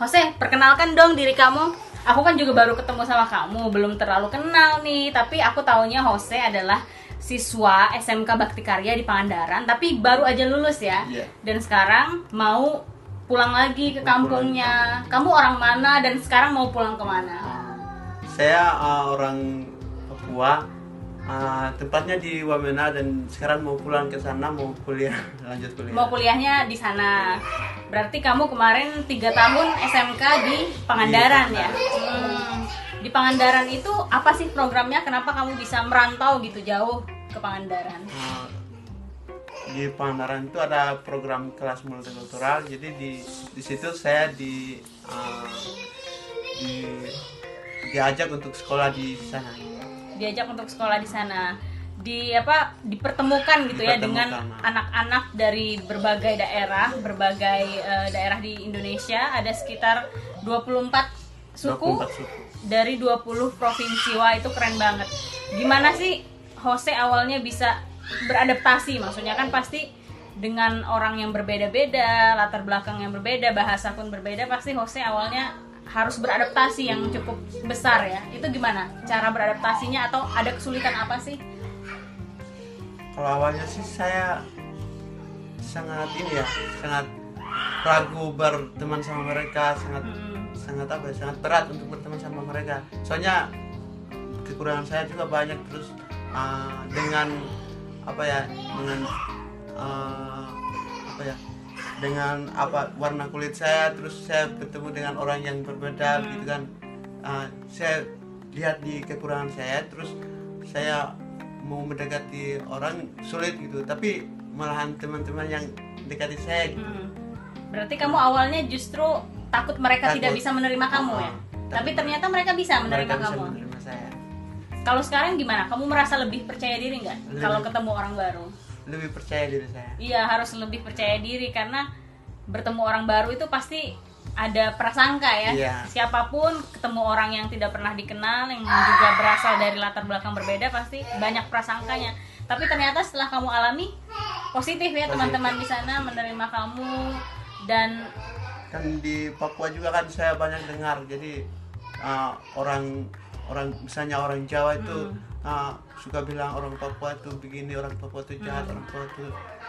Jose, perkenalkan dong diri kamu. Aku kan juga baru ketemu sama kamu, belum terlalu kenal nih, tapi aku taunya Jose adalah siswa SMK Bakti Karya di Pangandaran, tapi baru aja lulus ya. Iya. Dan sekarang mau pulang lagi ke kampungnya. Kamu orang mana dan sekarang mau pulang ke mana? Saya uh, orang Papua, uh, tempatnya di Wamena dan sekarang mau pulang ke sana mau kuliah lanjut kuliah. Mau kuliahnya di sana. Berarti kamu kemarin tiga tahun SMK di Pangandaran Di ya? Hmm. Di Pangandaran itu apa sih programnya? Kenapa kamu bisa merantau gitu jauh ke Pangandaran? Uh, di Pangandaran itu ada program kelas multikultural, jadi di di situ saya di, uh, di diajak untuk sekolah di sana. Diajak untuk sekolah di sana. Di apa? Dipertemukan gitu ya dengan Dipertemukan. anak-anak dari berbagai daerah, berbagai eh, daerah di Indonesia. Ada sekitar 24 suku. 24 suku. dari 20 provinsi wah itu keren banget gimana sih Jose awalnya bisa beradaptasi maksudnya kan pasti dengan orang yang berbeda-beda latar belakang yang berbeda bahasa pun berbeda pasti Jose awalnya harus beradaptasi yang cukup besar ya itu gimana cara beradaptasinya atau ada kesulitan apa sih Kalau awalnya sih saya sangat ini ya, sangat ragu berteman sama mereka, sangat Hmm. Sangat apa ya, sangat berat untuk berteman sama mereka. Soalnya kekurangan saya juga banyak terus uh, dengan apa ya, dengan uh, apa ya, dengan apa warna kulit saya, terus saya bertemu dengan orang yang berbeda gitu kan. Uh, saya lihat di kekurangan saya, terus saya mau mendekati orang sulit gitu tapi malahan teman-teman yang dekati saya gitu Hmm. berarti kamu awalnya justru takut mereka Takut. tidak bisa menerima kamu ya Ah, tapi ternyata mereka bisa menerima mereka bisa kamu menerima saya Kalau sekarang gimana? Kamu merasa lebih percaya diri nggak kalau ketemu orang baru? lebih percaya diri saya Iya harus lebih percaya diri karena bertemu orang baru itu pasti ada prasangka ya. Iya. Siapa pun ketemu orang yang tidak pernah dikenal yang juga berasal dari latar belakang berbeda pasti banyak prasangkanya. Tapi ternyata setelah kamu alami positif ya teman-teman di sana menerima kamu dan kan di Papua juga kan saya banyak dengar. Jadi uh, orang orang misalnya orang Jawa itu uh, suka bilang orang Papua itu begini orang Papua itu jahat orang Papua itu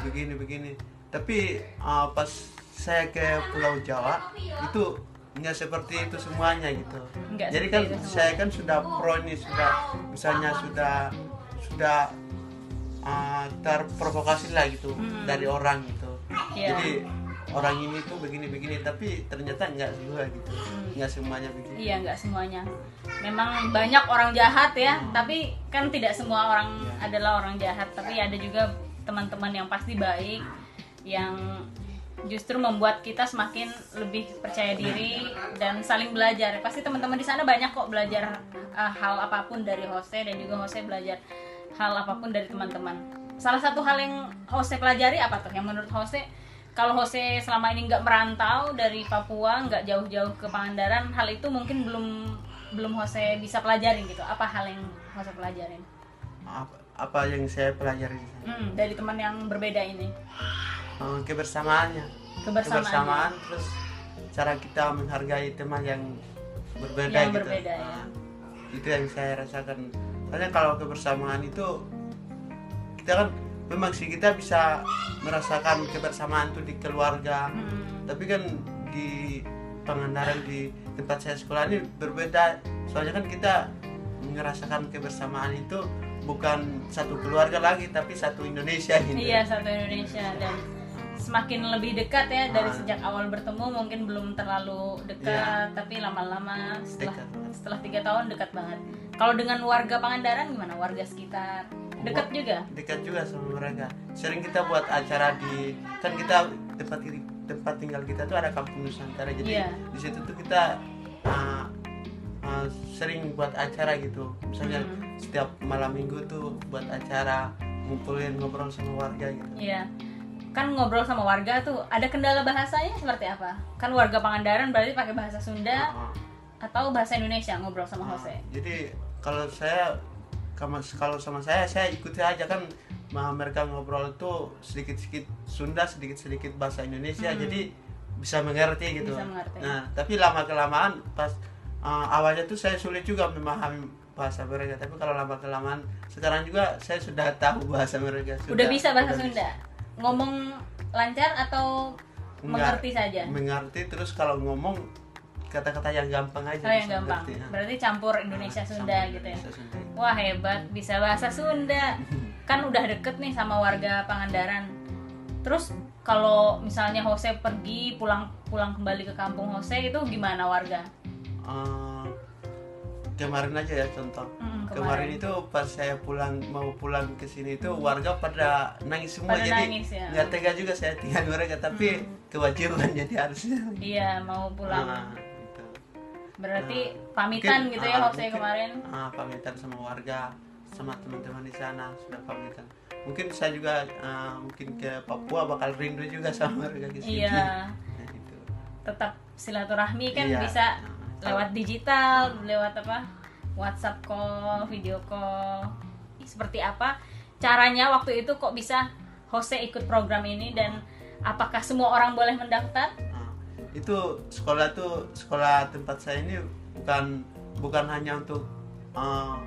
begini begini. Tapi uh, pas saya ke Pulau Jawa itu nggak seperti itu semuanya gitu. Nggak jadi kan saya kan sudah pro ini sudah misalnya sudah sudah uh, terprovokasi lah gitu dari orang gitu. Iya. jadi orang ini tuh begini-begini tapi ternyata nggak juga gitu nggak semuanya begitu Iya nggak semuanya. Memang banyak orang jahat ya, tapi kan tidak semua orang adalah orang jahat. Tapi ada juga teman-teman yang pasti baik, yang justru membuat kita semakin lebih percaya diri dan saling belajar. Pasti teman-teman di sana banyak kok belajar uh, hal apa pun dari Jose dan juga Jose belajar hal apa pun dari teman-teman. Salah satu hal yang Jose pelajari apa tuh? Yang menurut Jose kalau Jose selama ini nggak merantau dari Papua nggak jauh-jauh ke Pangandaran hal itu mungkin belum belum Jose bisa pelajarin gitu apa hal yang Jose pelajarin apa, apa yang saya pelajari di sana? Hmm, dari teman yang berbeda ini Eh, kebersamaannya Kebersamaan. kebersamaan terus cara kita menghargai teman yang berbeda Yang gitu berbeda, ya. Nah, itu yang saya rasakan soalnya kalau kebersamaan itu kita kan memang sih kita bisa merasakan kebersamaan itu di keluarga Hmm. tapi kan di Pangandaran di tempat saya sekolah ini berbeda soalnya kan kita merasakan kebersamaan itu bukan satu keluarga lagi tapi satu Indonesia gitu Iya satu Indonesia dan semakin lebih dekat ya dari Ah. sejak awal bertemu mungkin belum terlalu dekat tapi lama-lama setelah. Dekat. setelah tiga tahun dekat banget. Kalau dengan warga Pangandaran gimana? Warga sekitar dekat juga. dekat juga sama mereka sering kita buat acara di kan kita tempat tempat tinggal kita tuh ada kampung Nusantara jadi Iya. di situ tuh kita uh, uh, sering buat acara gitu misalnya Hmm. setiap malam minggu tuh buat acara ngumpulin ngobrol sama warga gitu Iya. Kan ngobrol sama warga tuh ada kendala bahasanya seperti apa? Kan warga Pangandaran berarti pakai bahasa Sunda Uh, atau bahasa Indonesia ngobrol sama uh, Jose. jadi kalau saya kalau sama saya saya ikuti aja kan mereka ngobrol tuh sedikit-sedikit Sunda sedikit-sedikit bahasa Indonesia Hmm. jadi bisa mengerti gitu Bisa mengerti. nah tapi lama kelamaan pas uh, awalnya tuh saya sulit juga memahami bahasa mereka tapi kalau lama kelamaan sekarang juga saya sudah tahu bahasa mereka Udah bisa bahasa udah Sunda. Ngomong lancar atau Enggak, mengerti saja? mengerti terus kalau ngomong kata-kata yang gampang aja Oh yang gampang. mengerti, nah. Berarti campur Indonesia Nah, Sunda gitu ya. Indonesia Sunda. Wah hebat, bisa bahasa Sunda. Kan udah deket nih sama warga Pangandaran. Terus kalau misalnya Jose pergi pulang pulang kembali ke kampung Jose itu gimana warga? Eh, kemarin aja ya contoh Hmm, kemarin. itu pas saya pulang mau pulang ke sini itu warga pada nangis semua Pada jadi nangis, ya. nggak tega juga saya tinggal mereka tapi kewajiban jadi harusnya Iya mau pulang. Ah, gitu. Berarti Nah, pamitan mungkin, gitu ya ah, Jose mungkin, kemarin. ah, pamitan sama warga sama teman-teman di sana sudah pamitan mungkin saya juga ah, mungkin ke Papua bakal rindu juga sama mereka di sini Iya. Nah, gitu. Tetap silaturahmi kan Iya. bisa Nah, lewat digital, lewat apa? WhatsApp call, video call. Seperti apa caranya waktu itu kok bisa Jose ikut program ini dan apakah semua orang boleh mendaftar? Itu sekolah tuh sekolah tempat saya ini bukan bukan hanya untuk uh,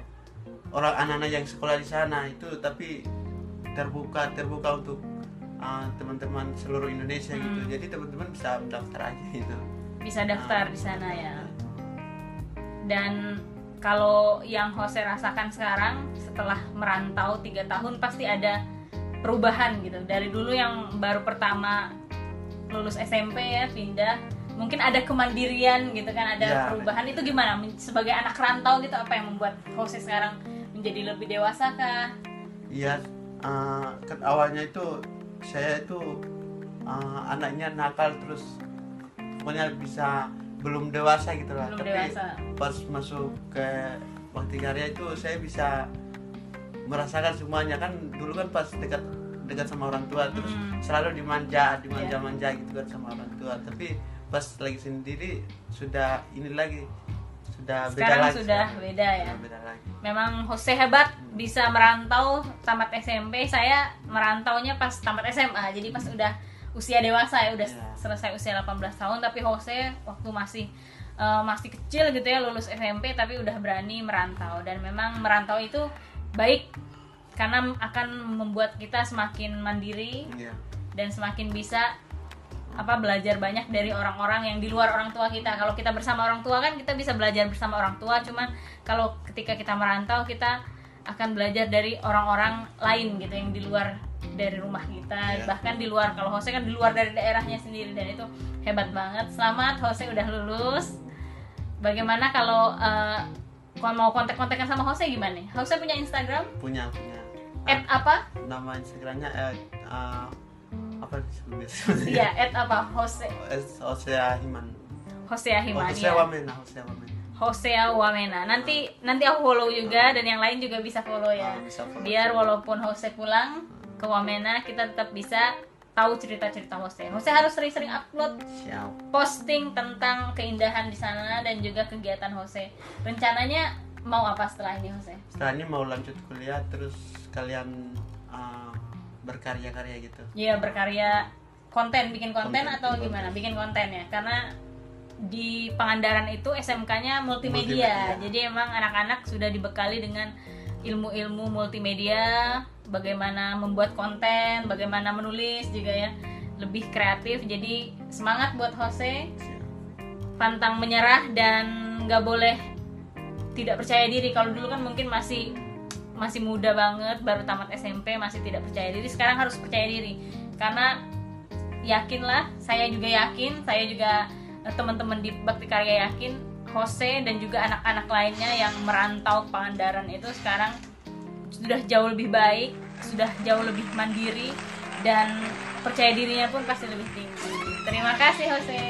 orang anak-anak yang sekolah di sana itu tapi terbuka terbuka untuk uh, teman-teman seluruh Indonesia gitu Hmm. jadi teman-teman bisa mendaftar aja gitu Bisa daftar di sana ya. Dan kalau yang Jose rasakan sekarang setelah merantau tiga tahun pasti ada perubahan gitu. Dari dulu yang baru pertama lulus SMP ya pindah, mungkin ada kemandirian gitu kan, ada Ya, perubahan itu gimana? Sebagai anak rantau gitu apa yang membuat Jose sekarang menjadi lebih dewasa kah? iya uh, awalnya itu saya itu uh, anaknya nakal terus pokoknya bisa belum dewasa gitu lah Belum tapi dewasa. pas masuk ke bakti karya itu saya bisa merasakan semuanya kan dulu kan pas dekat dekat sama orang tua terus Hmm. selalu dimanja dimanja Iya. gitu kan sama orang tua tapi pas lagi sendiri sudah ini lagi sudah beda Sekarang lagi sudah sekarang. beda ya. Sudah beda lagi Memang Jose hebat bisa merantau tamat SMP. Saya merantaunya pas tamat SMA. Jadi pas udah usia dewasa ya, udah Iya. selesai usia 18 tahun tapi Jose waktu masih eh, masih kecil gitu ya lulus SMP tapi udah berani merantau dan memang merantau itu baik karena akan membuat kita semakin mandiri Iya. dan semakin bisa apa belajar banyak dari orang-orang yang di luar orang tua kita. Kalau kita bersama orang tua kan kita bisa belajar bersama orang tua, cuman kalau ketika kita merantau kita akan belajar dari orang-orang lain gitu yang di luar dari rumah kita, Iya. bahkan di luar. Kalau Jose kan di luar dari daerahnya sendiri dan itu hebat banget. Selamat Jose udah lulus. Bagaimana kalau kalau mau kontak-kontakan sama Jose gimana? Jose punya Instagram? punya punya At apa? nama instagramnya eh, uh, apa disebut Iya, at apa? Jose Osea Himan Hosea Himan Osea ya. Wamena Osea Wamena Hosea Wamena. Nanti nanti aku follow juga dan yang lain juga bisa follow ya. Ah, bisa follow. Biar walaupun Jose pulang ke Wamena kita tetap bisa tahu cerita-cerita Jose. Jose harus sering-sering upload siap posting tentang keindahan di sana dan juga kegiatan Jose. Rencananya mau apa setelah ini Jose? setelah ini mau lanjut kuliah terus kalian uh, berkarya-karya gitu Iya berkarya konten, bikin konten, Konten, atau bikin gimana? konten. Bikin konten ya, karena di Pangandaran itu SMK-nya multimedia. Multimedia. Jadi emang anak-anak sudah dibekali dengan ilmu-ilmu multimedia, bagaimana membuat konten, bagaimana menulis juga ya, lebih kreatif. Jadi semangat buat Jose, pantang menyerah dan nggak boleh tidak percaya diri. Kalau dulu kan mungkin masih masih muda banget, baru tamat SMP masih tidak percaya diri. Sekarang harus percaya diri karena yakinlah, saya juga yakin, saya juga eh, teman-teman di Bakti Karya yakin Jose dan juga anak-anak lainnya yang merantau ke Pangandaran itu sekarang sudah jauh lebih baik, sudah jauh lebih mandiri dan percaya dirinya pun pasti lebih tinggi. Terima kasih Jose.